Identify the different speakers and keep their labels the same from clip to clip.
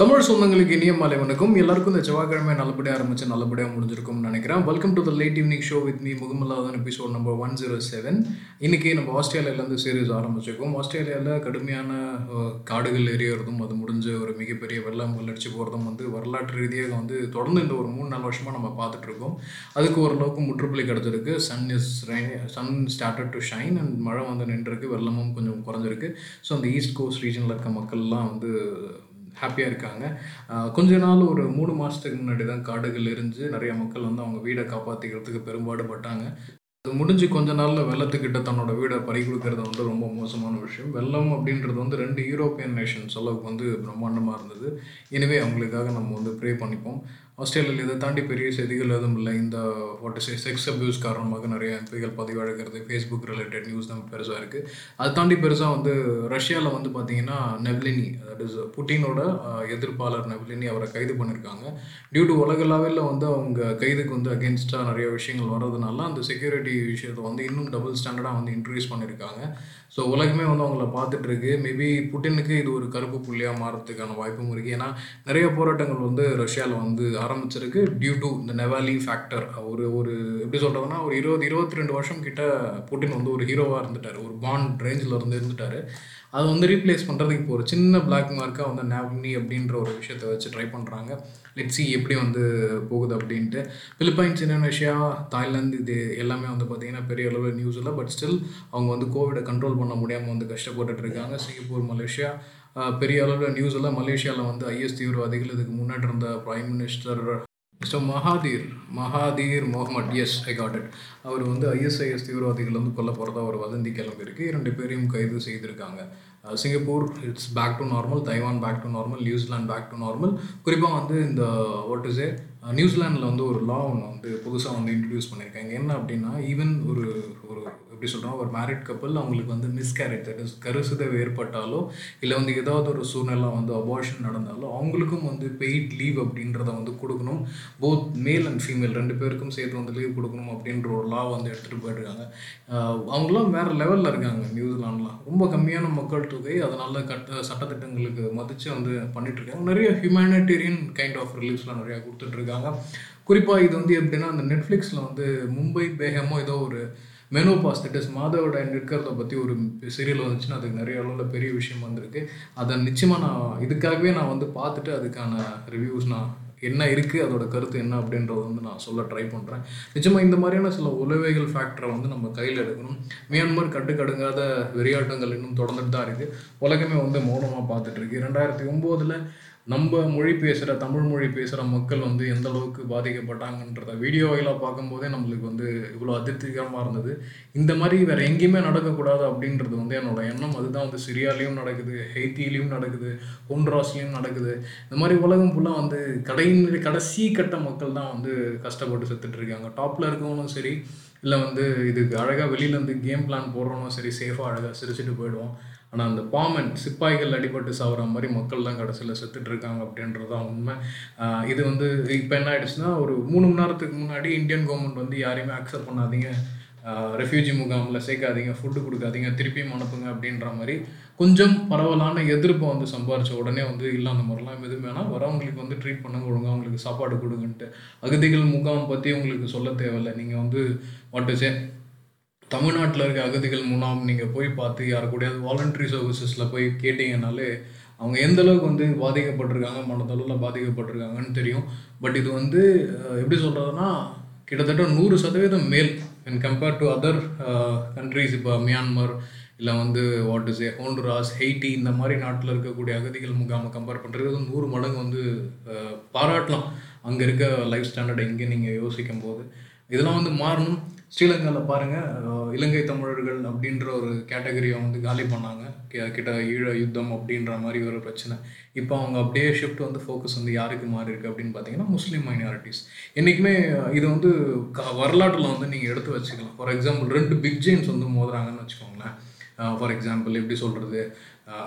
Speaker 1: தமிழ் சொந்தங்களுக்கு இனிய மாலை வணக்கம். எல்லாருக்கும் இந்த செவ்வாய்க்கிழமை நல்லபடியாக ஆரம்பிச்சு நல்லபடியாக முடிஞ்சிருக்கும்னு நினைக்கிறேன். Welcome to the late evening show with me முகமல்லாதன் episode number one zero seven இன்னைக்கு நம்ம ஆஸ்திரேலியாவிலேருந்து சீரீஸ் ஆரம்பிச்சிருக்கோம். ஆஸ்திரேலியாவில் கடுமையான காடுகள் எரியறதும் அது முடிஞ்ச ஒரு மிகப்பெரிய வெள்ளம் வெள்ளடிச்சு போகிறதும் வந்து வரலாற்று ரீதியாக வந்து தொடர்ந்து இந்த ஒரு மூணு நாலு வருஷமாக நம்ம பார்த்துட்ருக்கோம் அதுக்கு ஓரளவுக்கு முற்றுப்புள்ளி கிடச்சிருக்கு. Sun is sun started to shine and மழை வந்து நின்றுருக்கு. வெள்ளமும் கொஞ்சம் குறைஞ்சிருக்கு. ஸோ அந்த ஈஸ்ட் கோஸ்ட் ரீஜனில் இருக்க மக்கள்லாம் வந்து ஹாப்பியாக இருக்காங்க. கொஞ்ச நாள் ஒரு மூணு மாதத்துக்கு முன்னாடி தான் காடுகள் எரிஞ்சு நிறைய மக்கள் வந்து அவங்க வீடை காப்பாற்றிக்கிறதுக்கு பெரும்பாடுபட்டாங்க. அது முடிஞ்சு கொஞ்ச நாளில் வெள்ளத்துக்கிட்ட தன்னோட வீடை பறி கொடுக்கறது வந்து ரொம்ப மோசமான விஷயம். வெள்ளம் அப்படின்றது வந்து ரெண்டு யூரோப்பியன் நேஷன்ஸ் அளவுக்கு வந்து பிரம்மாண்டமாக இருந்தது. எனவே அவங்களுக்காக நம்ம வந்து ப்ரே பண்ணிப்போம். ஆஸ்திரேலியாவில் இதை தாண்டி பெரிய செய்திகள் எதுவும் இல்லை. இந்த வாட் இஸ் செக்ஸ் அப்யூஸ் காரணமாக நிறைய எம்பிகள் பதிவழகிறது ஃபேஸ்புக் ரிலேட்டட் நியூஸ் தான் பெருசாக இருக்குது அதை தாண்டி பெருசாக வந்து ரஷ்யாவில் வந்து பார்த்தீங்கன்னா நெவ்லினி தட் இஸ் புட்டினோட எதிர்ப்பாளர் நெவ்லினி அவரை கைது பண்ணியிருக்காங்க டியூ டு உலகளாவில் வந்து அவங்க கைதுக்கு வந்து அகேன்ஸ்டாக நிறைய விஷயங்கள் வர்றதுனால அந்த செக்யூரிட்டி விஷயத்தை வந்து இன்னும் டபுள் ஸ்டாண்டர்டாக வந்து இன்ட்ரடியூஸ் பண்ணியிருக்காங்க ஸோ உலகமே வந்து அவங்கள பார்த்துட்டு இருக்கு மேபி புட்டினுக்கு இது ஒரு கருப்பு புள்ளியாக மாறதுக்கான வாய்ப்பும் இருக்குது ஏன்னா நிறைய போராட்டங்கள் வந்து ரஷ்யாவில் வந்து ஆரம்பிச்சிருக்கு டியூ டு இந்த நெவாலி ஃபேக்டர் ஒரு ஒரு எப்படி சொல்கிறதுனா ஒரு இருபது இருபத்தி ரெண்டு வருஷம் கிட்ட புட்டின் வந்து ஒரு ஹீரோவாக இருந்துட்டார். ஒரு பாண்ட் ரேஞ்சில் இருந்து இருந்துட்டார். அதை வந்து ரீப்ளேஸ் பண்ணுறதுக்கு இப்போ ஒரு சின்ன பிளாக் மார்க்காக வந்து நேவ்னி அப்படின்ற ஒரு விஷயத்த வச்சு ட்ரை பண்ணுறாங்க லெட் சி எப்படி வந்து போகுது அப்படின்ட்டு. பிலிப்பைன்ஸ் இந்தோனேஷியா தாய்லாந்து இது எல்லாமே வந்து பார்த்திங்கன்னா பெரிய அளவில் நியூஸ் இல்லை பட் ஸ்டில் அவங்க வந்து கோவிடை கண்ட்ரோல் பண்ண முடியாமல் வந்து கஷ்டப்பட்டுட்டு இருக்காங்க. சிங்கப்பூர் மலேசியா பெரிய அளவில் நியூஸ் எல்லாம் மலேசியாவில் வந்து ஐஎஸ் தீவிரவாதிகள் இதுக்கு முன்னாடி இருந்த prime minister mister Mahathir Mahathir Mohamad yes I got it அவர் வந்து ஐஎஸ்ஐஎஸ் தீவிரவாதிகள் வந்து கொல்ல போகிறதா ஒரு வதந்தி கிளம்பியிருக்கு இரண்டு பேரையும் கைது செய்திருக்காங்க. Singapore it's back to normal Taiwan back to normal New Zealand back to normal குறிப்பாக வந்து இந்த வாட் இஸ் ஏ நியூசிலாண்டில் வந்து ஒரு லா ஒன்று வந்து புதுசாக வந்து இன்ட்ரடியூஸ் பண்ணியிருக்காங்க என்ன அப்படின்னா ஈவன் ஒரு ஒரு எப்படி சொல்கிறோம் ஒரு மேரிட் கப்பல் அவங்களுக்கு வந்து மிஸ்கேரேஜ் தட் இஸ் கருசுதவு ஏற்பட்டாலோ இல்லை வந்து ஏதாவது ஒரு சூழ்நிலை வந்து அபார்ஷன் நடந்தாலோ அவங்களுக்கும் வந்து பெய்ட் லீவ் அப்படின்றத வந்து கொடுக்கணும். போத் மேல் அண்ட் ஃபீமேல் ரெண்டு பேருக்கும் சேர்த்து வந்து லீவ் கொடுக்கணும் அப்படின்ற ஒரு லா வந்து எடுத்துகிட்டு போயிருக்காங்க. அவங்களாம் வேறு லெவலில் இருக்காங்க நியூசிலாண்ட்லாம் ரொம்ப கம்மியான மக்கள் தொகை அதனால் கட்ட சட்டத்திட்டங்களுக்கு மதித்து வந்து பண்ணிட்டுருக்காங்க நிறைய ஹியூமனிட்டேரியன் கைண்ட் ஆஃப் ரிலீஃப்ஸ்லாம் நிறையா கொடுத்துட்ருக்காங்க குறிப்பாக இது வந்து எப்படின்னா அந்த நெட்ஃப்ளிக்ஸில் வந்து மும்பை பேகமோ ஏதோ ஒரு மெனோபாஸ் தட் இஸ் இருக்கிறத பற்றி ஒரு சீரியல் வந்துச்சுன்னா அதுக்கு நிறைய அளவில் பெரிய விஷயம் வந்திருக்கு. அதை நிச்சயமாக நான் இதுக்காகவே நான் வந்து பார்த்துட்டு அதுக்கான ரிவ்யூஸ் நான் என்ன இருக்குது அதோட கருத்து என்ன அப்படின்றத வந்து நான் சொல்ல ட்ரை பண்ணுறேன் நிச்சயமாக இந்த மாதிரியான சில உளவைகள் ஃபேக்டரை வந்து நம்ம கையில் எடுக்கணும். மியான்மர் கட்டுக்கடுங்காத விளையாட்டுங்கள் இன்னும் தொடர்ந்துட்டு தான் இருக்குது உலகமே வந்து மௌனமாக பார்த்துட்டு இருக்கு. ரெண்டாயிரத்தி ஒம்போதில் நம்ம மொழி பேசுகிற தமிழ் மொழி பேசுகிற மக்கள் வந்து எந்த அளவுக்கு பாதிக்கப்பட்டாங்கன்றத வீடியோ வாயிலாக பார்க்கும்போதே நம்மளுக்கு வந்து இவ்வளோ அதிருப்திகரமாக இருந்தது. இந்த மாதிரி வேறு எங்கேயுமே நடக்கக்கூடாது அப்படின்றது வந்து என்னோட எண்ணம். அதுதான் வந்து சிரியாலையும் நடக்குது ஹெய்த்திலையும் நடக்குது ஹோண்ட்ராஸ்லேயும் நடக்குது. இந்த மாதிரி உலகம் ஃபுல்லாக வந்து கடை கடைசி கட்ட மக்கள் தான் வந்து கஷ்டப்பட்டு செத்துட்டு இருக்காங்க. டாப்பில் இருக்கவங்களும் சரி இல்லை வந்து இதுக்கு அழகாக வெளியிலேருந்து கேம் பிளான் போடுறவனும் சரி சேஃபாக அழகாக சிரிச்சிட்டு போயிடுவோம். ஆனால் அந்த பாமன் சிப்பாய்கள் அடிபட்டு சாகுற மாதிரி மக்கள் தான் கடைசியில் செத்துட்டு இருக்காங்க அப்படின்றது தான் உண்மை இது வந்து இப்போ என்ன ஆயிடுச்சுன்னா ஒரு மூணு மணி நேரத்துக்கு முன்னாடி இந்தியன் கவர்மெண்ட் வந்து யாரையுமே அக்செப்ட் பண்ணாதீங்க. ரெஃப்யூஜி முகாமில் சேர்க்காதீங்க ஃபுட்டு கொடுக்காதீங்க திருப்பியும் அனுப்புங்க அப்படின்ற மாதிரி கொஞ்சம் பரவலான எதிர்ப்பை வந்து சம்பாரித்த உடனே வந்து இல்லை அந்த மாதிரிலாம் எதுவும் வேணாம் வரவங்களுக்கு வந்து ட்ரீட் பண்ணுங்க ஒழுங்கா அவங்களுக்கு சாப்பாடு கொடுங்கன்ட்டு. அகதிகள் முகாம் பற்றி உங்களுக்கு சொல்ல தேவையில்லை. நீங்கள் வந்து வாட் இஸ் ஏ தமிழ்நாட்டில் இருக்க அகதிகள் மூலம் நீங்கள் போய் பார்த்து யார் கூடயாவது வாலண்டரி சர்வீசஸில் போய் கேட்டிங்கனாலே அவங்க எந்த அளவுக்கு வந்து பாதிக்கப்பட்டிருக்காங்க மனதளவில் பாதிக்கப்பட்டிருக்காங்கன்னு தெரியும். பட் இது வந்து எப்படி சொல்கிறதுனா கிட்டத்தட்ட நூறு சதவீதம் மேல். And compare to other countries இப்போ மியான்மர் இல்லை வந்து what is a Honduras Haiti இந்த மாதிரி நாட்டில் இருக்கக்கூடிய அகதிகள் முகாமை கம்பேர் பண்ணுறது நூறு மடங்கு வந்து பாராட்டலாம். அங்கே இருக்க லைஃப் ஸ்டாண்டர்டை இங்கே நீங்கள் யோசிக்கும் போது இதெல்லாம் வந்து மாறணும். ஸ்ரீலங்காவில் பாருங்கள் இலங்கை தமிழர்கள் அப்படின்ற ஒரு கேட்டகரியை வந்து காலி பண்ணாங்க. கிட்ட ஈழ யுத்தம் அப்படின்ற மாதிரி ஒரு பிரச்சனை. இப்போ அவங்க அப்படியே ஷிஃப்ட் வந்து ஃபோக்கஸ் வந்து யாருக்கு மாறி இருக்குது அப்படின்னு பார்த்தீங்கன்னா முஸ்லீம் மைனாரிட்டிஸ் என்றைக்குமே இது வந்து க வரலாற்றில் வந்து நீங்கள் எடுத்து வச்சுக்கலாம். ஃபார் எக்ஸாம்பிள் ரெண்டு பிக் ஜெயின்ஸ் வந்து மோதுறாங்கன்னு வச்சுக்கோங்களேன். ஃபார் எக்ஸாம்பிள் எப்படி சொல்கிறது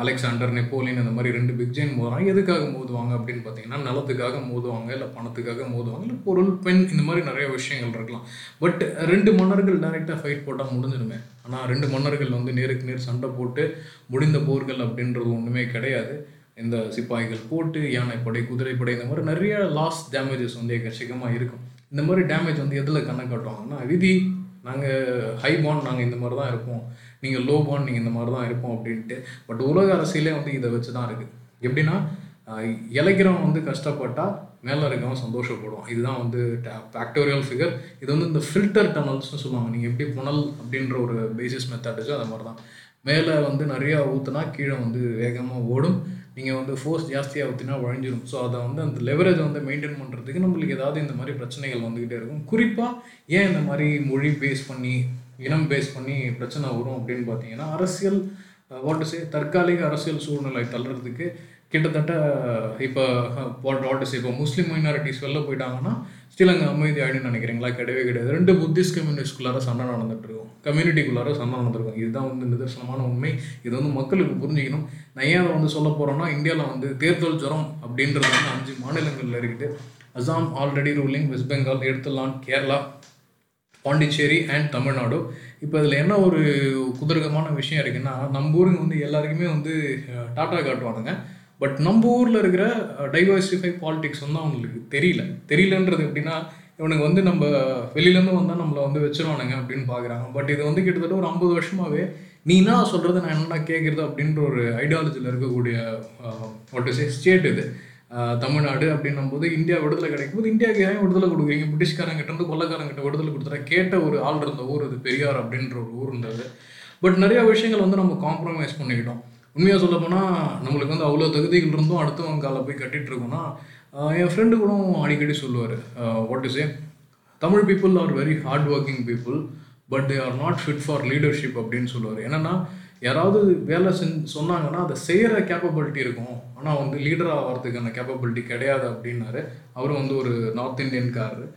Speaker 1: அலெக்சாண்டர் நெப்போலியன் இந்த மாதிரி ரெண்டு பிக் ஜெயின் மோதுவாங்க எதுக்காக மோதுவாங்க அப்படின்னு பார்த்தீங்கன்னா நிலத்துக்காக மோதுவாங்க இல்லை பணத்துக்காக மோதுவாங்க இல்லை பொருள் பெண் இந்த மாதிரி நிறைய விஷயங்கள் இருக்கலாம். பட் ரெண்டு மன்னர்கள் டைரெக்டாக ஃபைட் போட்டால் முடிஞ்சிருமே ஆனால் ரெண்டு மன்னர்கள் வந்து நேருக்கு நேர் சண்டை போட்டு முடிந்த போர்கள் அப்படின்றது ஒன்றுமே கிடையாது. இந்த சிப்பாய்கள் போட்டு யானைப்படை குதிரைப்படை இந்த மாதிரி நிறைய லாஸ் டேமேஜஸ் வந்து எக்கச்சக்கமாக இருக்கும். இந்த மாதிரி டேமேஜ் வந்து எதில் கண்ணை காட்டுவாங்கன்னா விதி நாங்கள் ஹை பாண்ட் நாங்கள் இந்த மாதிரி தான் இருப்போம். நீங்கள் லோ பாண்ட் நீங்கள் இந்த மாதிரி தான் இருப்போம் அப்படின்ட்டு. பட் உலக அரசியலே வந்து இதை வச்சு தான் இருக்குது எப்படின்னா இலைக்கிறவன் வந்து கஷ்டப்பட்டால் மேலே இருக்கவன் சந்தோஷப்படுவான். இதுதான் வந்து ஃபேக்டோரியல் ஃபிகர் இது வந்து இந்த ஃபில்டர் டனல்ஸ்னு சொல்லுவாங்க. நீங்கள் எப்படி புனல் அப்படின்ற ஒரு பேசிஸ் மெத்தடிச்சோ அது மாதிரி தான் மேலே வந்து நிறையா ஊற்றுனா கீழே வந்து வேகமாக ஓடும். நீங்கள் வந்து ஃபோர்ஸ் ஜாஸ்தியாக ஊற்றினா வழிஞ்சிடும் ஸோ அதை வந்து அந்த லெவரேஜை வந்து மெயின்டைன் பண்ணுறதுக்கு நம்மளுக்கு ஏதாவது இந்த மாதிரி பிரச்சனைகள் வந்துக்கிட்டே இருக்கும். குறிப்பாக ஏன் இந்த மாதிரி மொழி பேஸ் பண்ணி இனம் பேஸ் பண்ணி பிரச்சனை வரும் அப்படின்னு பார்த்தீங்கன்னா அரசியல் வாட் சே தற்காலிக அரசியல் சூழ்நிலை தள்ளுறதுக்கு கிட்டத்தட்ட இப்போ வாட் இப்போ முஸ்லீம் மைனாரிட்டிஸ் வெளில போயிட்டாங்கன்னா ஸ்ரீலங்கா அமைதி ஆயிடுன்னு நினைக்கிறீங்களா? கிடையவே கிடையாது. ரெண்டு புத்திஸ்ட் கம்யூனிஸ்ட்குள்ளார சண்டை நடந்துட்டுருக்கும் கம்யூனிட்டிக்குள்ளார சண்டை நடந்திருக்கும் இதுதான் வந்து நிதர்சனமான உண்மை. இது வந்து மக்களுக்கு புரிஞ்சுக்கணும். நான் ஏன் அதை வந்து சொல்ல போகிறேன்னா இந்தியாவில் வந்து தேர்தல் ஜுரம் அப்படின்றது வந்து அஞ்சு மாநிலங்களில் இருக்குது. அசாம் ஆல்ரெடி ரூலிங் வெஸ்ட் பெங்கால் எடுத்துலான் கேரளா பாண்டிச்சேரி அண்ட் தமிழ்நாடு. இப்போ இதில் என்ன ஒரு குதர்க்கமான விஷயம் இருக்குன்னா நம்ம ஊருங்க வந்து எல்லாருக்குமே வந்து டாட்டா காட்டுவானுங்க. பட் நம்ம ஊரில் இருக்கிற டைவர்சிஃபை பாலிடிக்ஸ் வந்து அவங்களுக்கு தெரியல. தெரியலன்றது எப்படின்னா இவனுக்கு வந்து நம்ம வெளியிலேருந்து வந்தால் நம்மளை வந்து வச்சிருவானுங்க அப்படின்னு பார்க்குறாங்க பட் இது வந்து கிட்டத்தட்ட ஒரு ஐம்பது வருஷமாகவே நீ என்ன சொல்கிறது நான் என்னென்ன கேட்குறது அப்படின்ற ஒரு ஐடியாலஜியில் இருக்கக்கூடிய ஒட்டு ஸ்டேட் இது. தமிழ்நாடு அப்படின்னும் போது இந்தியா விடுதலை கிடைக்கும் போது இந்தியாவுக்கு ஏன் விடுதலை கொடுக்குறீங்க? பிரிட்டிஷ்காரங்கிட்ட இருந்து கொள்ளக்காரங்கிட்ட விடுதலை கொடுத்துட்டா கேட்ட ஒரு ஆள் இருந்த ஊர் அது பெரியார் அப்படின்ற ஒரு ஊர் இருந்தது. பட் நிறைய விஷயங்கள் வந்து நம்ம காம்ப்ரமைஸ் பண்ணிக்கிட்டோம். உண்மையாக சொல்ல போனால் நம்மளுக்கு வந்து அவ்வளோ தகுதிகள் இருந்தும் அடுத்தவங்க காலை போய் கட்டிட்டு இருக்கோம்னா என் ஃப்ரெண்டு கூட அடிக்கடி சொல்லுவார். What is a Tamil people are very hard working people but they are not fit for leadership அப்படின்னு சொல்லுவார். என்னென்னா யாராவது வேலை செஞ்சு சொன்னாங்கன்னா அதை செய்கிற கேப்பபிலிட்டி இருக்கும். ஆனால் வந்து லீடர் ஆகிறதுக்கான கேப்பபிலிட்டி கிடையாது அப்படின்னாரு. அவரும் வந்து ஒரு நார்த் இந்தியன்காரரு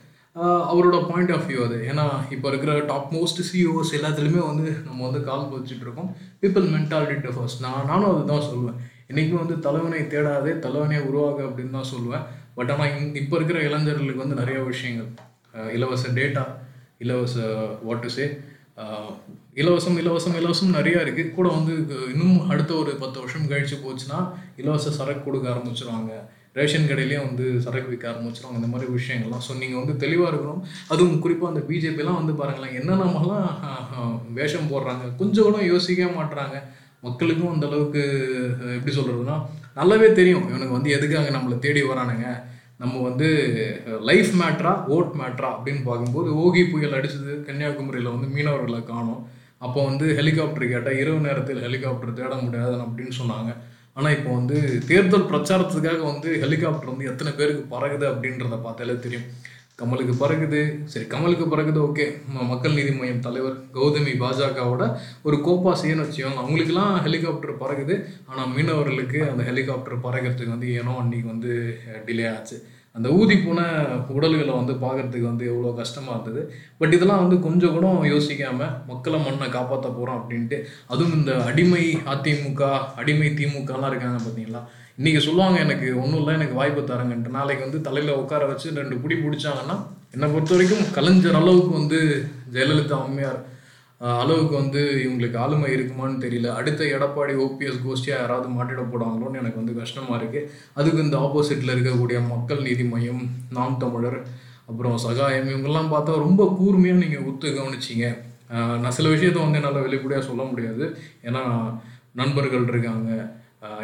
Speaker 1: அவரோட பாயிண்ட் ஆஃப் வியூ அது. ஏன்னா இப்போ இருக்கிற டாப் மோஸ்ட் சிஓஸ் எல்லாத்துலேயுமே வந்து நம்ம வந்து கால் வச்சுட்டு இருக்கோம். பீப்புள் மென்டாலிட்டி ஃபர்ஸ்ட் நான் நானும் அதுதான் சொல்லுவேன். இன்றைக்கும் வந்து தலைவனை தேடாதே தலைவனே உருவாக அப்படின்னு தான் சொல்லுவேன். பட் ஆனால் இப்போ இருக்கிற இளைஞர்களுக்கு வந்து நிறைய விஷயங்கள். இலவச டேட்டா இலவச வாட் டு சே இலவசம் இலவசம் இலவசம் நிறையா இருக்குது கூட வந்து இன்னும் அடுத்த ஒரு பத்து வருஷம் கழிச்சு போச்சுன்னா இலவச சரக்கு கொடுக்க ஆரம்பிச்சிருவாங்க. ரேஷன் கடையிலேயே வந்து சரக்கு விற்க ஆரம்பிச்சிருவாங்க. இந்த மாதிரி விஷயங்கள்லாம். ஸோ நீங்கள் வந்து தெளிவாக இருக்கணும். அதுவும் குறிப்பாக அந்த பிஜேபிலாம் வந்து பாருங்களேன். என்னென்னமெல்லாம் வேஷம் போடுறாங்க. கொஞ்சம் கூட யோசிக்கவே மாட்றாங்க. மக்களுக்கும் அந்த அளவுக்கு எப்படி சொல்கிறதுனா நல்லாவே தெரியும். இவனுக்கு வந்து எதுக்காக நம்மளை தேடி வரானுங்க? நம்ம வந்து லைஃப் மேட்ரா ஓட் மேட்ரா அப்படின்னு பார்க்கும்போது ஓகி புயல் அடிச்சது கன்னியாகுமரியில் வந்து மீனவர்களை காணோம். அப்போ வந்து ஹெலிகாப்டர் கேட்டால் இரவு நேரத்தில் ஹெலிகாப்டர் தேட முடியாது அப்படின்னு சொன்னாங்க. ஆனால் இப்போ வந்து தேர்தல் பிரச்சாரத்துக்காக வந்து ஹெலிகாப்டர் வந்து எத்தனை பேருக்கு பறகுது அப்படின்றத பார்த்தாலே தெரியும். கமலுக்கு பறகுது சரி கமலுக்கு பறகுது ஓகே. மக்கள் நீதி மையம் தலைவர் கௌதமி பாஜகவோட ஒரு கோப்பா செய்யணும் வச்சுக்கோங்க. அவங்களுக்குலாம் ஹெலிகாப்டர் பறகுது ஆனால் மீனவர்களுக்கு அந்த ஹெலிகாப்டர் பறக்கிறதுக்கு வந்து ஏனோ அன்றைக்கி வந்து டிலே ஆச்சு. அந்த ஊதி போன உடல்களை வந்து பார்க்கறதுக்கு வந்து எவ்வளோ கஷ்டமாக இருந்தது. பட் இதெல்லாம் வந்து கொஞ்சம் கூட யோசிக்காமல் மக்களை மண்ணை காப்பாற்ற போகிறோம் அப்படின்ட்டு. அதுவும் இந்த அடிமை அதிமுக அடிமை திமுகலாம் இருக்காங்க பார்த்தீங்களா? இன்றைக்கி சொல்லுவாங்க எனக்கு ஒன்றும் இல்லை எனக்கு வாய்ப்பு தரங்கன்ட்டு நாளைக்கு வந்து தலையில் உட்கார வச்சு ரெண்டு பிடி பிடிச்சாங்கன்னா என்னை பொறுத்த வரைக்கும் கலைஞர் அளவுக்கு வந்து ஜெயலலிதா அம்மையார் அளவுக்கு வந்து இவங்களுக்கு ஆளுமை இருக்குமான்னு தெரியல. அடுத்த எடப்பாடி ஓபிஎஸ் கோஷ்டியாக யாராவது மாட்டிட போடாங்களோன்னு எனக்கு வந்து கஷ்டமாக இருக்குது அதுக்கு இந்த ஆப்போசிட்டில் இருக்கக்கூடிய மக்கள் நீதி மையம் நாம் தமிழர் அப்புறம் சகாயம் இவங்கெல்லாம் பார்த்தா ரொம்ப கூர்மையாக நீங்கள் உத்து கவனிச்சிங்க. நான் சில விஷயத்த வந்து என்னால் வெளிப்படையாக சொல்ல முடியாது. ஏன்னா நண்பர்கள் இருக்காங்க.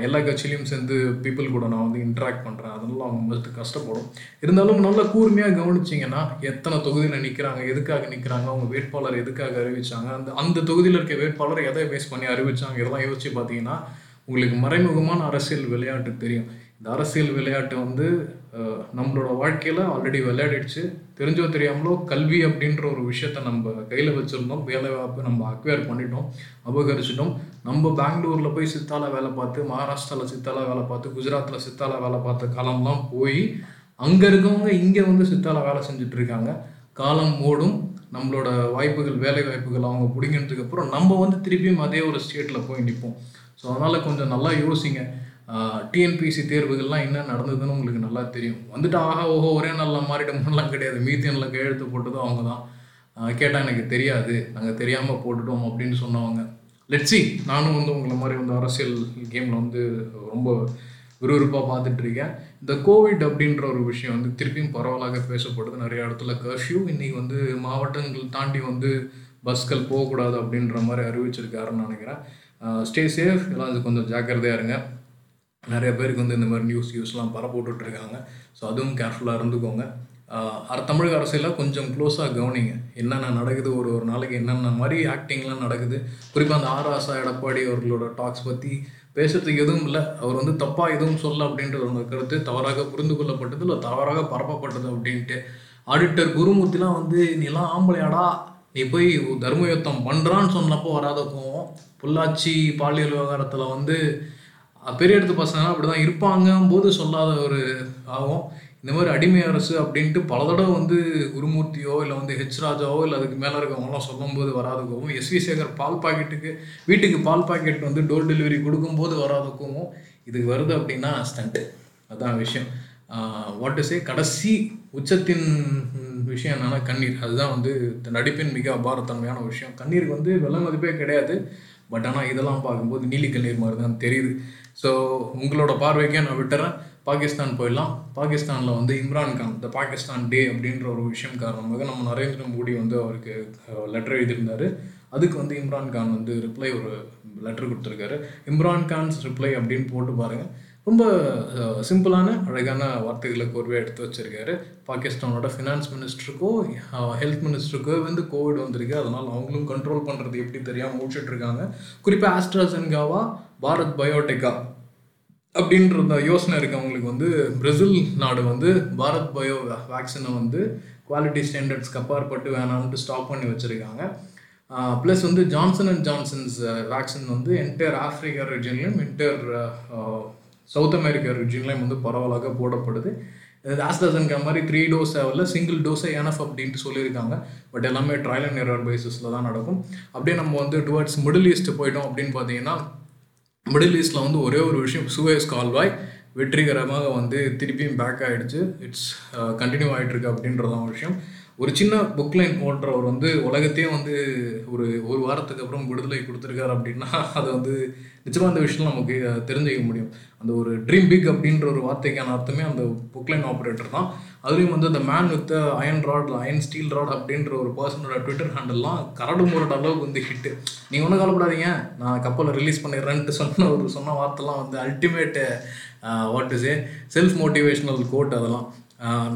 Speaker 1: எல்லா கட்சியிலையும் சேர்ந்து பீப்புள் கூட நான் வந்து இன்ட்ராக்ட் பண்ணுறேன் அதெல்லாம் அவங்க மஸ்ட்டு கஷ்டப்படும். இருந்தாலும் நல்லா கூர்மையாக கவனிச்சிங்கன்னா எத்தனை தொகுதியில் நிற்கிறாங்க எதுக்காக நிற்கிறாங்க அவங்க வேட்பாளர் எதுக்காக அறிவிச்சாங்க அந்த அந்த தொகுதியில் இருக்க வேட்பாளர் எதை பேஸ் பண்ணி அறிவிச்சாங்க இதெல்லாம் யோசிச்சு பார்த்தீங்கன்னா உங்களுக்கு மறைமுகமான அரசியல் விளையாட்டு தெரியும். இந்த அரசியல் விளையாட்டு வந்து நம்மளோட வாழ்க்கையில் ஆல்ரெடி விளையாடிடுச்சு. தெரிஞ்சோ தெரியாமலோ கல்வி அப்படின்ற ஒரு விஷயத்த நம்ம கையில் வச்சுருந்தோம். வேலை வாய்ப்பு நம்ம அக்வயர் பண்ணிட்டோம் அபகரிச்சிட்டோம். நம்ம பெங்களூரில் போய் சித்தால வேலை பார்த்து மகாராஷ்டிராவில் சித்தால வேலை பார்த்து குஜராத்தில் சித்தால வேலை பார்த்த காலம்லாம் போய் அங்கே இருக்கவங்க இங்கே வந்து சித்தால வேலை செஞ்சுட்டு இருக்காங்க. காலம் ஓடும் நம்மளோட வாய்ப்புகள் வேலை வாய்ப்புகள் அவங்க பிடிங்கினதுக்கப்புறம் நம்ம வந்து திருப்பியும் அதே ஒரு ஸ்டேட்டில் போய் நிற்போம் ஸோ அதனால் கொஞ்சம் நல்லா யோசிங்க. டிஎன்பிசி தேர்வுகள்லாம் என்ன நடந்ததுன்னு உங்களுக்கு நல்லா தெரியும். வந்துட்டு ஆஹா ஓஹோ ஒரே நாளில் மாறிட்டோம்லாம் கிடையாது. மீத்தியனில் கையெழுத்து போட்டதும் அவங்க தான். கேட்டால் எனக்கு தெரியாது. நாங்கள் தெரியாமல் போட்டுட்டோம் அப்படின்னு சொன்னவங்க. லெட்ஸி நானும் வந்து உங்களை மாதிரி வந்து அரசியல் கேமில் வந்து ரொம்ப விறுவிறுப்பாக பார்த்துட்ருக்கேன் இந்த கோவிட் அப்படின்ற ஒரு விஷயம் வந்து திருப்பியும் பரவலாக பேசப்படுது. நிறைய இடத்துல கர்ஃப்யூ இன்றைக்கி வந்து மாவட்டங்கள் தாண்டி வந்து பஸ்கள் போகக்கூடாது அப்படின்ற மாதிரி அறிவிச்சிருக்காருன்னு நினைக்கிறேன். ஸ்டே சேஃப் எல்லாம் இது கொஞ்சம் ஜாக்கிரதையாக இருங்க. நிறைய பேருக்கு வந்து இந்த மாதிரி நியூஸ் நியூஸ்லாம் பரப்போட்டுருக்காங்க இருக்காங்க ஸோ அதுவும் கேர்ஃபுல்லாக இருந்துக்கோங்க. தமிழக அரசியலில் கொஞ்சம் க்ளோஸாக கவனிங்க. என்னென்ன நடக்குது ஒரு ஒரு நாளைக்கு என்னென்ன மாதிரி ஆக்டிங்லாம் நடக்குது. குறிப்பாக அந்த ஆர் ஆசா எடப்பாடி அவர்களோட டாக்ஸ் பற்றி பேசுறதுக்கு எதுவும் இல்லை. அவர் வந்து தப்பாக எதுவும் சொல்ல அப்படின்றது அவங்க கருத்து. தவறாக புரிந்து கொள்ளப்பட்டது இல்லை தவறாக பரப்பப்பட்டது அப்படின்ட்டு. ஆடிட்டர் குருமூர்த்திலாம் வந்து நீலாம் ஆம்பளையாடா. நீ போய் தர்மயுத்தம் பண்ணுறான்னு சொன்னப்போ வராத கோவம். பொள்ளாச்சி பாலியல் விவகாரத்தில் வந்து பெரிய இடத்து பசங்க அப்படி தான் இருப்பாங்க போது சொல்லாத ஒரு ஆகும் இந்த மாதிரி அடிமை அரசு அப்படின்ட்டு பல தடவை வந்து குருமூர்த்தியோ இல்லை வந்து ஹெச் ராஜாவோ இல்லை அதுக்கு மேலே இருக்கவங்களாம் சொல்லும்போது வராத கோவம் எஸ்வி சேகர் பால் பாக்கெட்டுக்கு வீட்டுக்கு பால் பாக்கெட் வந்து டோர் டெலிவரி கொடுக்கும்போது வராத கோவம் இதுக்கு வருது அப்படின்னா ஸ்டண்ட்டு அதுதான் விஷயம். வாட் இஸ் ஏ கடைசி உச்சத்தின் விஷயம் என்னன்னா கண்ணீர். அதுதான் வந்து நடிப்பின் மிக அபாரத்தன்மையான விஷயம். கண்ணீருக்கு வந்து விலை மதிப்பே கிடையாது. பட் ஆனால் இதெல்லாம் பார்க்கும்போது நீலி கண்ணீர் மாதிரி தான் தெரியுது. ஸோ உங்களோட பார்வைக்கே நான் விட்டுறேன். பாகிஸ்தான் போயிடலாம். பாகிஸ்தானில் வந்து இம்ரான் கான் த பாகிஸ்தான் டே அப்படின்ற ஒரு விஷயம் காரணமாக நம்ம நரேந்திர மோடி வந்து அவருக்கு லெட்டர் எழுதியிருந்தார். அதுக்கு வந்து இம்ரான் கான் வந்து ரிப்ளை ஒரு லெட்டர் கொடுத்துருக்காரு. இம்ரான் கான்ஸ் ரிப்ளை அப்படின்னு போட்டு பாருங்கள் ரொம்ப சிம்பிளான அழகான வார்த்தைகளை கோர்வையாக எடுத்து வச்சுருக்காரு. பாகிஸ்தானோட ஃபினான்ஸ் மினிஸ்டருக்கோ ஹெல்த் மினிஸ்டருக்கோ வந்து கோவிட் வந்திருக்கு. அதனால் அவங்களும் கண்ட்ரோல் பண்ணுறது எப்படி தெரியாமல் முடிச்சுட்டு இருக்காங்க. குறிப்பாக ஆஸ்ட்ராசென்காவா பாரத் பயோடெக்கா அப்படின்ற யோசனை இருக்கவங்களுக்கு வந்து பிரேசில் நாடு வந்து பாரத் பயோ வேக்சினை வந்து குவாலிட்டி ஸ்டாண்டர்ட்ஸ்க்கு அப்பாற்பட்டு வேணாம்னு ஸ்டாப் பண்ணி வச்சுருக்காங்க. ப்ளஸ் வந்து ஜான்சன் அண்ட் ஜான்சன்ஸ் வேக்சின் வந்து என்டையர் ஆஃப்ரிக்கா ரீஜன்லையும் என்டையர் சவுத் அமெரிக்கா ரீஜன்லையும் வந்து பரவலாக போடப்படுது. ஆஸ்ட்ராசன்கா மாதிரி த்ரீ டோஸ் ஆகல சிங்கிள் டோஸே எனஃப் அப்படின்ட்டு சொல்லியிருக்காங்க. பட் எல்லாமே ட்ரையல் அண்ட் எரர் பேசிஸில் தான் நடக்கும். அப்படியே நம்ம வந்து டுவர்ட்ஸ் மிடில் ஈஸ்ட் போயிட்டோம் அப்படின்னு பார்த்தீங்கன்னா மிடில் ஈஸ்டில் வந்து ஒரே ஒரு விஷயம் சுவேஸ் கால்வாய் வெற்றிகரமாக வந்து திருப்பியும் பேக் ஆகிடுச்சு இட்ஸ் கண்டினியூ uh, ஆகிட்டுருக்கு அப்படின்றதான் ஒரு விஷயம். ஒரு சின்ன புக் லைன் ஓட்டுறவர் வந்து உலகத்தையே வந்து ஒரு ஒரு வாரத்துக்கு அப்புறம் விடுதலை கொடுத்துருக்காரு அப்படின்னா அது வந்து நிச்சயமாக அந்த விஷயம் நமக்கு uh, தெரிஞ்சுக்க முடியும். அந்த ஒரு ட்ரீம் பிக் அப்படின்ற ஒரு வார்த்தைக்கான அர்த்தமே அந்த புக்லைன் ஆப்ரேட்டர் தான். அதுலேயும் வந்து அந்த man with iron rod iron steel rod அப்படின்ற ஒரு பர்சனோட ட்விட்டர் ஹேண்டல்லாம் கரடு முரடு அளவுக்கு வந்து ஹிட்டு நீங்கள் ஒன்றும் கவலைப்படாதீங்க. நான் கப்பலை ரிலீஸ் பண்ணிடுறேன்ட்டு சொன்ன ஒரு சொன்ன வார்த்தைலாம் வந்து ultimate what is a self motivational quote அதெல்லாம்.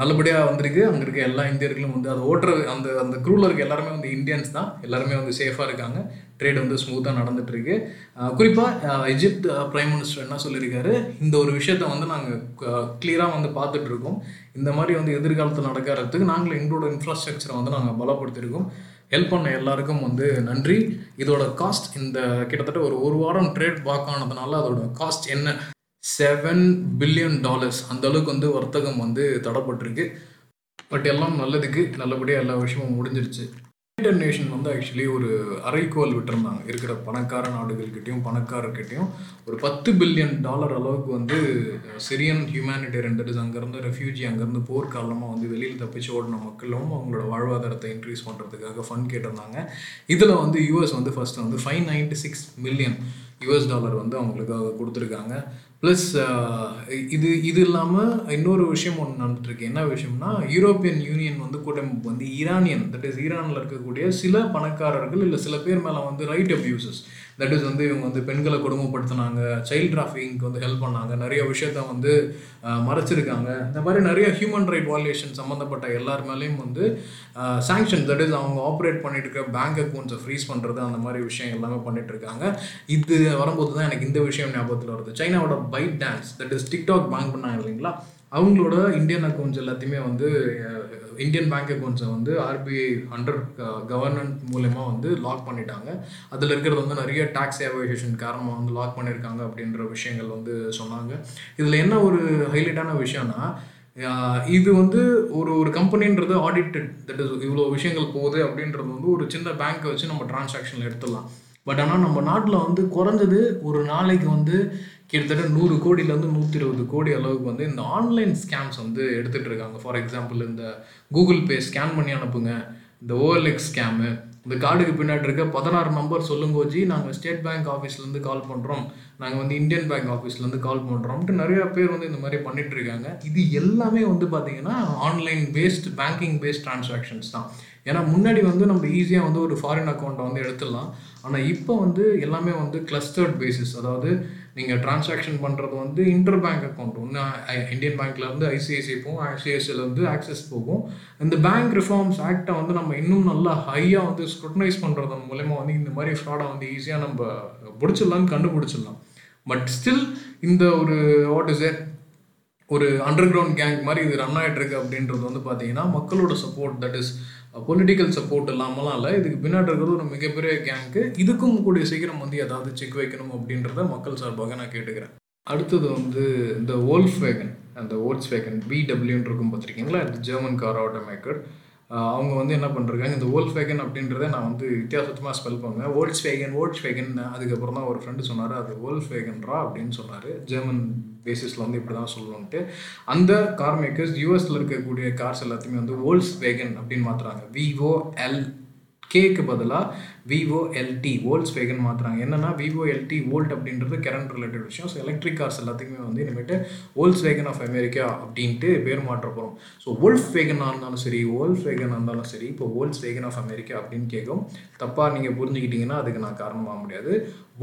Speaker 1: நல்லபடியாக வந்திருக்கு. அங்கே இருக்க எல்லா இந்தியர்களும் வந்து அதை ஓட்டுற அந்த அந்த க்ரூவில் இருக்க எல்லாருமே வந்து இந்தியன்ஸ் தான். எல்லாருமே வந்து சேஃபாக இருக்காங்க. ட்ரேட் வந்து ஸ்மூத்தாக நடந்துகிட்ருக்கு குறிப்பாக எஜிப்த் பிரைம் மினிஸ்டர் என்ன சொல்லியிருக்காரு? இந்த ஒரு விஷயத்த வந்து நாங்கள் கிளியராக வந்து பார்த்துட்ருக்கோம் இந்த மாதிரி வந்து எதிர்காலத்தில் நடக்கிறதுக்கு நாங்கள் எங்களோட இன்ஃப்ராஸ்ட்ரக்சரை வந்து நாங்கள் பலப்படுத்தியிருக்கோம். ஹெல்ப் பண்ண எல்லாருக்கும் வந்து நன்றி. இதோட காஸ்ட் இந்த கிட்டத்தட்ட ஒரு ஒரு வாரம் ட்ரேட் பாக் ஆனதுனால அதோட காஸ்ட் என்ன செவன் பில்லியன் டாலர்ஸ் அந்த அளவுக்கு வந்து வர்த்தகம் வந்து தடப்பட்டிருக்கு. பட் எல்லாம் நல்லதுக்கு நல்லபடியாக எல்லா விஷயமும் முடிஞ்சிருச்சு. யுனைடட் நேஷன் வந்து ஆக்சுவலி ஒரு அரைக்கோல் விட்டுருந்தாங்க. இருக்கிற பணக்கார நாடுகள்கிட்டையும் பணக்காரர்கிட்டையும். ஒரு பத்து பில்லியன் டாலர் அளவுக்கு வந்து சிரியன் ஹியூமானிட்டி தட் இஸ் அங்கேருந்து ரெஃப்யூஜி அங்கேருந்து போர் காரணமாக வந்து வெளியில் தப்பிச்சு ஓடின மக்களும் அவங்களோட வாழ்வாதாரத்தை இன்க்ரீஸ் பண்ணுறதுக்காக ஃபண்ட் கேட்டிருந்தாங்க. இதில் வந்து யூஎஸ் வந்து ஃபஸ்ட்டு வந்து five ninety six million US dollar வந்து அவங்களுக்காக கொடுத்துருக்காங்க. ப்ளஸ் uh, இது இது இல்லாமல் இன்னொரு விஷயம் ஒன்று நடந்துட்டுருக்கு. என்ன விஷயம்னா யூரோப்பியன் யூனியன் வந்து கூட்டமைப்பு வந்து ஈரானியன் தட் இஸ் ஈரானில் இருக்கக்கூடிய சில பணக்காரர்கள் இல்லை சில பேர் மேலே வந்து ரைட் அப்யூசஸ் தட் இஸ் வந்து இவங்க வந்து பெண்களை கொடுமைப்படுத்தினாங்க. சைல்ட் டிராஃபிங்க்கு வந்து ஹெல்ப் பண்ணாங்க. நிறைய விஷயத்த வந்து மறைச்சிருக்காங்க. இந்த மாதிரி நிறைய ஹியூமன் ரைட் வால்யூஷன் சம்மந்தப்பட்ட எல்லார் மேலேயும் வந்து சாங்ஷன் தட் இஸ் அவங்க ஆப்ரேட் பண்ணிட்டு இருக்க பேங்க் அக்கௌண்ட்ஸை ஃப்ரீஸ் பண்ணுறது அந்த மாதிரி விஷயம் எல்லாமே பண்ணிட்டு இருக்காங்க. இது வரும்போது தான் எனக்கு இந்த விஷயம் ஞாபகத்தில் வருது. சைனாவோட ByteDance that is TikTok ban பண்ணாங்க இல்லைங்களா? அவங்களோட இந்தியன் அக்கௌண்ட்ஸ் எல்லாத்தையுமே வந்து இந்தியன் பேங்க் அக்கௌண்ட்ஸை வந்து ஆர்பிஐ அண்டர் கவர்னன்ட் மூலயமா வந்து லாக் பண்ணிட்டாங்க. அதில் இருக்கிறது வந்து நிறைய டேக்ஸ் ஏவகேஷன் காரணமாக வந்து லாக் பண்ணியிருக்காங்க அப்படின்ற விஷயங்கள் வந்து சொன்னாங்க. இதில் என்ன ஒரு ஹைலைட்டான விஷயம்னா இது வந்து ஒரு ஒரு கம்பெனின்றது ஆடிட்டட் தட் இஸ் இவ்வளோ விஷயங்கள் போகுது அப்படின்றது வந்து ஒரு சின்ன பேங்க்கை வச்சு நம்ம டிரான்சாக்ஷனில் எடுத்துடலாம். பட் ஆனால் நம்ம நாட்டில் வந்து குறைஞ்சது ஒரு நாளைக்கு வந்து கிட்டத்தட்ட நூறு கோடியிலேருந்து நூற்றி இருபது கோடி அளவுக்கு வந்து இந்த ஆன்லைன் ஸ்கேம்ஸ் வந்து எடுத்துகிட்டு இருக்காங்க. ஃபார் எக்ஸாம்பிள் இந்த கூகுள் பே ஸ்கேன் பண்ணி அனுப்புங்க. இந்த ஓஎல்எக்ஸ் ஸ்கேமு இந்த கார்டுக்கு பின்னாடி இருக்க பதினாறு நம்பர் சொல்லுங்கோஜி நாங்கள் ஸ்டேட் பேங்க் ஆஃபீஸ்லேருந்து கால் பண்ணுறோம் நாங்கள் வந்து இந்தியன் பேங்க் ஆஃபீஸ்லேருந்து கால் பண்ணுறோம்ட்டு நிறையா பேர் வந்து இந்த மாதிரி பண்ணிட்டு இருக்காங்க. இது எல்லாமே வந்து பார்த்தீங்கன்னா online based banking based transactions தான். ஏன்னா முன்னாடி வந்து நம்ம ஈஸியாக வந்து ஒரு ஃபாரின் அக்கௌண்ட்டை வந்து எடுத்துடலாம். ஆனால் இப்போ வந்து எல்லாமே வந்து கிளஸ்டர்ட் பேசிஸ் அதாவது நீங்கள் டிரான்சாக்ஷன் பண்ணுறது வந்து இன்டர் பேங்க் அக்கௌண்ட் ஒன்று இந்தியன் பேங்க்லேருந்து ஐசிஐசிஐ போகும் ஐசிஐசிலேருந்து ஆக்சஸ் போகும். இந்த பேங்க் ரிஃபார்ம்ஸ் ஆக்டை வந்து நம்ம இன்னும் நல்லா ஹையாக வந்து ஸ்க்ரூட்டனைஸ் பண்ணுறதன் மூலயமா வந்து இந்த மாதிரி ஃப்ராடை வந்து ஈஸியாக நம்ம பிடிச்சிடலாம் கண்டுபிடிச்சிடலாம். பட் ஸ்டில் இந்த ஒரு வாட் இஸ் ஏ ஒரு அண்டர் கிரவுண்ட் கேங் மாதிரி இது ரன் ஆகிட்டு இருக்கு அப்படின்றது வந்து பார்த்தீங்கன்னா மக்களோட support that is political support இல்லாமலாம் இல்லை. இதுக்கு பின்னாடி இருக்கிறது ஒரு மிகப்பெரிய கேங்க்கு இதுக்கும் கூடிய சீக்கிரம் வந்து ஏதாவது செக் வைக்கணும் அப்படின்றத மக்கள் சார்பாக நான் கேட்டுக்கிறேன். அடுத்தது வந்து இந்த ஓல்ஃப் வேகன் அந்த ஓல்ஸ் வேகன் பிடபிள்யூன்னு இருக்கும் பார்த்துருக்கீங்களா? இது ஜெர்மன் கார் ஆட்டோ மேக்கர் அவங்க வந்து என்ன பண்ணுறாங்க இந்த ஓல்ஸ் வேகன் அப்படின்றத நான் வந்து வித்தியாசமாக ஸ்பெல் பண்ணுவேன். ஓல்ஸ் வேகன் ஓல்ஸ் வேகன் அதுக்கப்புறம் தான் ஒரு ஃப்ரெண்டு சொன்னார் அது ஓல்ஸ் வேகன்ரா அப்படின்னு சொன்னார். ஜெர்மன் பேசிஸில் வந்து இப்படி தான் சொல்லணுன்ட்டு அந்த கார் மேக்கர்ஸ் யூஎஸில் இருக்கக்கூடிய கார்ஸ் எல்லாத்தையுமே வந்து ஓல்ஸ் வேகன் அப்படின்னு மாற்றுறாங்க விஓஎல் கேக்கு பதிலாக விவோ எல்டி வோல்ட்ஸ் வேகன் மாற்றுறாங்க என்னன்னா விவோ எல்டி வோல்ட் அப்படின்றது கரண்ட் ரிலேட்டட் விஷயம். ஸோ எலக்ட்ரிக் கார்ஸ் எல்லாத்துக்குமே வந்து இனிமேட்டு வோல்ஸ் வேகன் ஆஃப் அமெரிக்கா அப்படின்ட்டு பேர் மாற்ற போகிறோம் ஸோ வோல்ஃப் வேகனாக இருந்தாலும் சரி வோல்ஃப் வேகனாக இருந்தாலும் சரி இப்போ வோல்ட்ஸ் வேகன் ஆஃப் அமெரிக்கா அப்படின்னு கேட்கும். தப்பாக நீங்கள் புரிஞ்சுக்கிட்டீங்கன்னா அதுக்கு நான் காரணமாக முடியாது.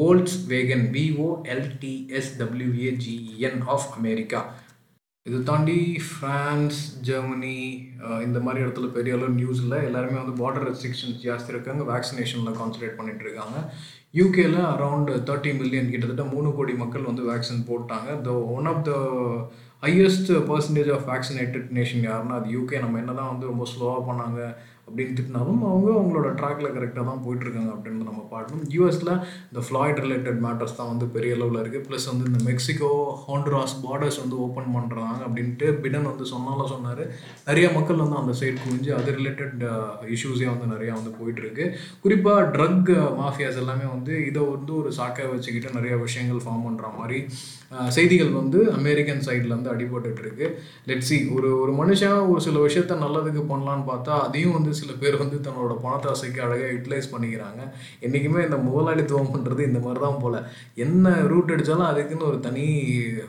Speaker 1: வோல்ட்ஸ் வேகன் விஓ எல்டிஎஸ் டபிள்யூஏஜிஎன் ஆஃப் அமெரிக்கா இது தாண்டி ஃப்ரான்ஸ் ஜெர்மனி இந்த மாதிரி இடத்துல பெரிய அளவு நியூஸில் எல்லாருமே வந்து பார்டர் ரெஸ்ட்ரிக்ஷன்ஸ் ஜாஸ்தி இருக்காங்க. வேக்சினேஷனில் கான்சன்ட்ரேட் பண்ணிட்டு இருக்காங்க. யூகேல அரவுண்ட் தேர்ட்டி மில்லியன் கிட்டத்தட்ட மூணு கோடி மக்கள் வந்து வேக்சின் போட்டாங்க. The one of the highest percentage of vaccinated nation யாருன்னா அது யூகே நம்ம என்ன தான் வந்து ரொம்ப ஸ்லோவாக பண்ணாங்க. அப்படின்னு திட்டினாலும் அவங்க அவங்களோட ட்ராக்ல கரெக்டாக தான் போயிட்டுருக்காங்க அப்படின்னு நம்ம பார்க்கணும் யூஎஸில் இந்த ஃப்ளாய்ட் ரிலேட்டட் மேட்டர்ஸ் தான் வந்து பெரிய அளவில் இருக்குது ப்ளஸ் வந்து இந்த மெக்சிகோ ஹாண்ட்ராஸ் பார்டர்ஸ் வந்து ஓப்பன் பண்ணுறாங்க அப்படின்ட்டு பிடன் வந்து சொன்னாலும் சொன்னார். நிறைய மக்கள் வந்து அந்த சைட் குவிஞ்சு அது ரிலேட்டட் இஷ்யூஸே வந்து நிறையா வந்து போயிட்டுருக்கு. குறிப்பாக ட்ரக் மாஃபியாஸ் எல்லாமே வந்து இதை வந்து ஒரு சாக்கை வச்சுக்கிட்டு நிறைய விஷயங்கள் ஃபார்ம் பண்ணுற மாதிரி செய்திகள் வந்து அமெரிக்கன் சைடில் வந்து அடிபட்டு இருக்கு லெட்ஸி ஒரு ஒரு மனுஷன் ஒரு சில விஷயத்த நல்லதுக்கு பண்ணலான்னு பார்த்தா அதையும் வந்து சில பேர் வந்து தன்னோட பணத்தாசைக்கு அழகாக யூட்டிலைஸ் பண்ணிக்கிறாங்க. என்றைக்குமே இந்த முதலாளித்துவம் பண்ணுறது இந்த மாதிரி தான் போல். என்ன ரூட் அடித்தாலும் அதுக்குன்னு ஒரு தனி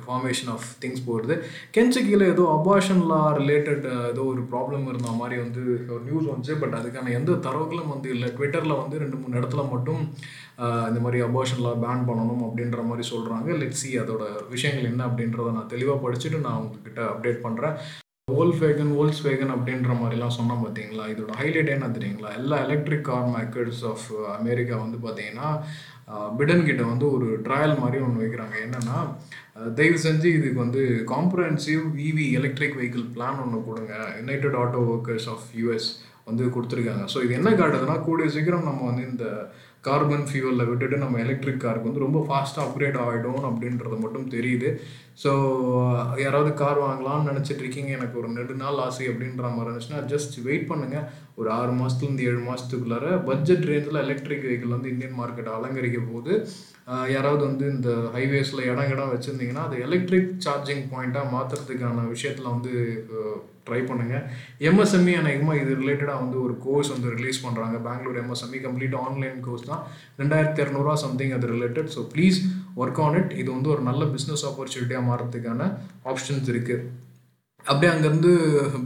Speaker 1: ஃபார்மேஷன் ஆஃப் திங்ஸ் போயிடுது கென்சக்கியில் ஏதோ அபார்ஷன் லா ரிலேட்டட் ஏதோ ஒரு ப்ராப்ளம் இருந்த மாதிரி வந்து ஒரு நியூஸ் வந்துச்சு. பட் அதுக்கான எந்த தரவுகளும் வந்து இல்லை. ட்விட்டரில் வந்து ரெண்டு மூணு இடத்துல மட்டும் இந்த மாதிரி அபார்ஷன்லாம் பேன் பண்ணணும் அப்படின்ற மாதிரி சொல்கிறாங்க லெட்ஸி அதோட விஷயங்கள் என்ன அப்படின்றத நான் தெளிவாக படிச்சுட்டு நான் உங்ககிட்ட அப்டேட் பண்ணுறேன் ஓல்ஸ் வேகன் ஓல்ஸ் வேகன் அப்படின்ற மாதிரிலாம் சொன்னோம் பார்த்தீங்களா இதோட ஹைலைட் என்ன தெரியுங்களா? எல்லா electric car makers of America வந்து பார்த்தீங்கன்னா பிடன் கிட்ட வந்து ஒரு ட்ரையல் மாதிரி ஒன்று வைக்கிறாங்க. என்னென்னா தயவு செஞ்சு இதுக்கு வந்து comprehensive EV electric vehicle plan ஒன்று கொடுங்க. United Auto Workers of US வந்து கொடுத்துருக்காங்க. ஸோ இது என்ன காட்டுதுன்னா கூடிய சீக்கிரம் நம்ம வந்து இந்த கார்பன் ஃபியூவலில் விட்டுட்டு நம்ம எலக்ட்ரிக் காருக்கு வந்து ரொம்ப ஃபாஸ்ட்டாக அப்கிரேட் ஆகிடும் அப்படின்றது மட்டும் தெரியுது. ஸோ யாராவது கார் வாங்கலாம்னு நினச்சிட்டு இருக்கீங்க எனக்கு ஒரு நெடு நாள் ஆசை அப்படின்ற மாதிரி இருந்துச்சுன்னா ஜஸ்ட் வெயிட் பண்ணுங்கள் ஒரு ஆறு மாதத்துலேருந்து ஏழு மாதத்துக்குள்ளார பட்ஜெட் ரேஞ்சில் எலக்ட்ரிக் வெஹிக்கிள் வந்து இந்தியன் மார்க்கெட் அலங்கரிக்க போது யாராவது வந்து இந்த ஹைவேஸில் இடம் இடம் வச்சுருந்தீங்கன்னா அது எலக்ட்ரிக் சார்ஜிங் பாயிண்ட்டாக மாற்றுறதுக்கான விஷயத்தில் வந்து ட்ரை பண்ணுங்கள் எம்எஸ்எம்இ அநேகமாக இது ரிலேட்டடாக வந்து ஒரு கோர்ஸ் வந்து ரிலீஸ் பண்ணுறாங்க Bangalore MSME complete online course தான். ரெண்டாயிரத்தி இரநூறுவா சம்திங் அது related so please work on it இது வந்து ஒரு நல்ல பிஸ்னஸ் ஆப்பர்ச்சுனிட்டியாக மாறதுக்கான ஆப்ஷன்ஸ் இருக்குது அப்படியே அங்கேருந்து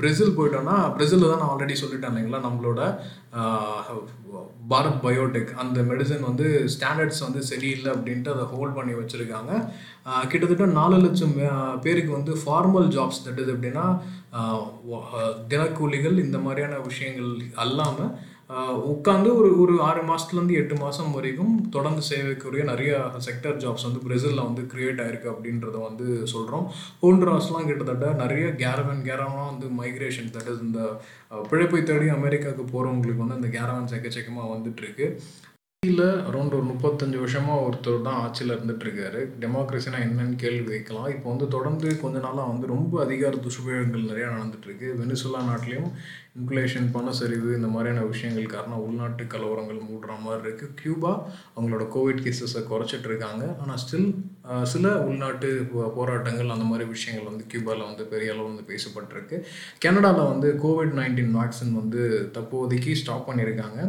Speaker 1: பிரேசில் போயிட்டோன்னா பிரேசிலில் தான் நான் ஆல்ரெடி சொல்லிட்டேன் இல்லைங்களா? நம்மளோட பாரத் பயோடெக் அந்த மெடிசன் வந்து ஸ்டாண்டர்ட்ஸ் வந்து சரியில்லை அப்படின்ட்டு அதை ஹோல்ட் பண்ணி வச்சுருக்காங்க. கிட்டத்தட்ட நாலு லட்சம் பேருக்கு வந்து ஃபார்மல் ஜாப்ஸ் தட்டுது அப்படின்னா தினக்கூலிகள் இந்த மாதிரியான விஷயங்கள் அல்லாமல் உட்காந்து ஒரு ஒரு ஆறு மாதத்துலேருந்து எட்டு மாதம் வரைக்கும் தொடர்ந்து சேவைக்குரிய நிறைய செக்டர் ஜாப்ஸ் வந்து பிரேசிலில் வந்து க்ரியேட் ஆயிருக்கு அப்படின்றத வந்து சொல்கிறோம் ஹோண்ட்ராஸ்லாம் கிட்டத்தட்ட நிறைய கேரவன் கேரவனாக வந்து மைக்ரேஷன் தட் இஸ் இந்த பிழைப்பை தேடி அமெரிக்காவுக்கு போகிறவங்களுக்கு வந்து அந்த கேரவன் எக்கச்சக்கமாக வந்துட்டுருக்கு. ஆட்சியில் அரௌண்ட் ஒரு முப்பத்தஞ்சு வருஷமாக ஒருத்தர் தான் ஆட்சியில் இருந்துகிட்ருக்காரு டெமோக்ரஸினா என்னன்னு கேள்வி வைக்கலாம் இப்போ வந்து தொடர்ந்து கொஞ்ச நாளாக வந்து ரொம்ப அதிகார துஷ்பிரயோகங்கள் நிறையா நடந்துகிட்ருக்கு வெனிசுலா நாட்டிலையும் இன்ஃப்ளேஷன் பண சரிவு இந்த மாதிரியான விஷயங்கள் காரணம் உள்நாட்டு கலவரங்கள் மூடுற மாதிரி இருக்குது கியூபா அவங்களோட கோவிட் கேசஸை குறைச்சிட்டு இருக்காங்க ஆனால் ஸ்டில் சில உள்நாட்டு போராட்டங்கள் அந்த மாதிரி விஷயங்கள் வந்து கியூபாவில் வந்து பெரிய அளவு வந்து பேசப்பட்டிருக்கு. கனடாவில் வந்து கோவிட் நைன்டீன் வேக்சின் வந்து தற்போதைக்கு ஸ்டாப் பண்ணியிருக்காங்க.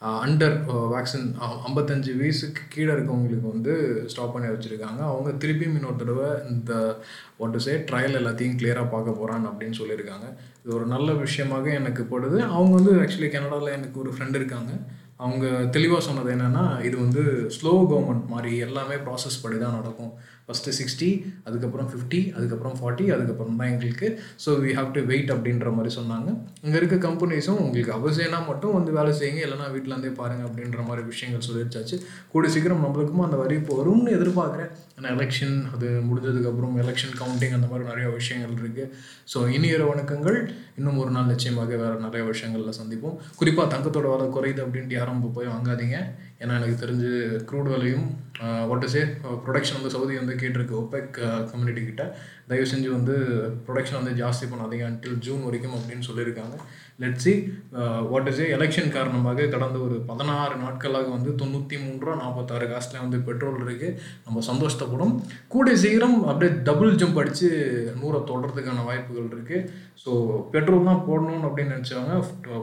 Speaker 1: அண்டர் வேக்சின் ஐம்பத்தஞ்சு வயசுக்கு கீழே இருக்கவங்களுக்கு வந்து ஸ்டாப் பண்ணி வச்சுருக்காங்க. அவங்க திருப்பியும் இன்னொரு தடவை இந்த வாட் சே ட்ரையல் எல்லாத்தையும் கிளியராக பார்க்க போகிறான் அப்படின்னு சொல்லியிருக்காங்க. இது ஒரு நல்ல விஷயமாக எனக்கு படுது. அவங்க வந்து ஆக்சுவலி கனடாவில் எனக்கு ஒரு ஃப்ரெண்ட் இருக்காங்க. அவங்க தெளிவாக சொன்னது என்னென்னா இது வந்து ஸ்லோ கவர்மெண்ட் மாதிரி எல்லாமே ப்ராசஸ் படி தான் நடக்கும். ஃபஸ்ட்டு சிக்ஸ்டி அதுக்கப்புறம் ஃபிஃப்டி அதுக்கப்புறம் ஃபார்ட்டி அதுக்கப்புறம் தான் எங்களுக்கு. So we have to wait அப்படின்ற மாதிரி சொன்னாங்க. இங்கே இருக்க கம்பெனிஸும் உங்களுக்கு அவசியம்னா மட்டும் வந்து வேலை செய்யுங்க. இல்லைனா வீட்டிலேருந்தே பாருங்கள் அப்படின்ற மாதிரி விஷயங்கள் சொல்லிடுச்சாச்சு கூட சீக்கிரம் நம்மளுக்கும் அந்த வரி இப்போ வரும்னு எதிர்பார்க்குறேன். ஏன்னா எலெக்ஷன் அது முடிஞ்சதுக்கப்புறம் எலெக்ஷன் கவுண்டிங் அந்த மாதிரி நிறைய விஷயங்கள் இருக்குது ஸோ இனியிற வணக்கங்கள். இன்னும் ஒரு நாள் நிச்சயமாக வேறு நிறைய விஷயங்களில் சந்திப்போம். குறிப்பாக தங்கத்தோட விலை குறையுது அப்படின்ட்டு யாரும் போய் வாங்காதீங்க. ஏன்னா எனக்கு தெரிஞ்சு க்ரூட் விலையும் வாட் சே ப்ரொடக்ஷன் வந்து சவுதி வந்து கேட்டிருக்கு ஒப்பெக் கம்யூனிட்டி கிட்ட. தயவு செஞ்சு வந்து ப்ரொடக்ஷன் வந்து ஜாஸ்தி பண்ணாதீங்க அன்டில் ஜூன் வரைக்கும் அப்படின்னு சொல்லியிருக்காங்க. Let see what is a election காரணமாக கடந்த ஒரு பதினாறு நாட்களாக வந்து தொண்ணூற்றி மூணு ரூபா நாற்பத்தாறு காசுல வந்து பெட்ரோல் இருக்குது நம்ம சந்தோஷப்படும். கூடிய சீக்கிரம் அப்படியே டபுள் ஜம்ப் அடித்து நூறை தொடர்றதுக்கான வாய்ப்புகள் இருக்குது ஸோ பெட்ரோல் தான் போடணும்னு அப்படின்னு நினச்சவங்க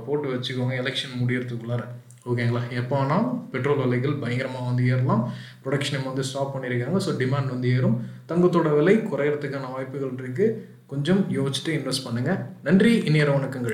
Speaker 1: போட்டு வச்சுக்கோங்க எலெக்ஷன் முடியறதுக்குள்ளார. ஓகேங்களா எப்போ ஆனால் பெட்ரோல் விலைகள் பயங்கரமாக வந்து ஏறலாம். ப்ரொடக்ஷனை வந்து ஸ்டாப் பண்ணியிருக்காங்க ஸோ டிமாண்ட் வந்து ஏறும். தங்கத்தோட விலை குறையறதுக்கான வாய்ப்புகள் இருக்குது கொஞ்சம் யோசிச்சுட்டு இன்வெஸ்ட் பண்ணுங்கள் நன்றி இனியர வணக்கங்கள்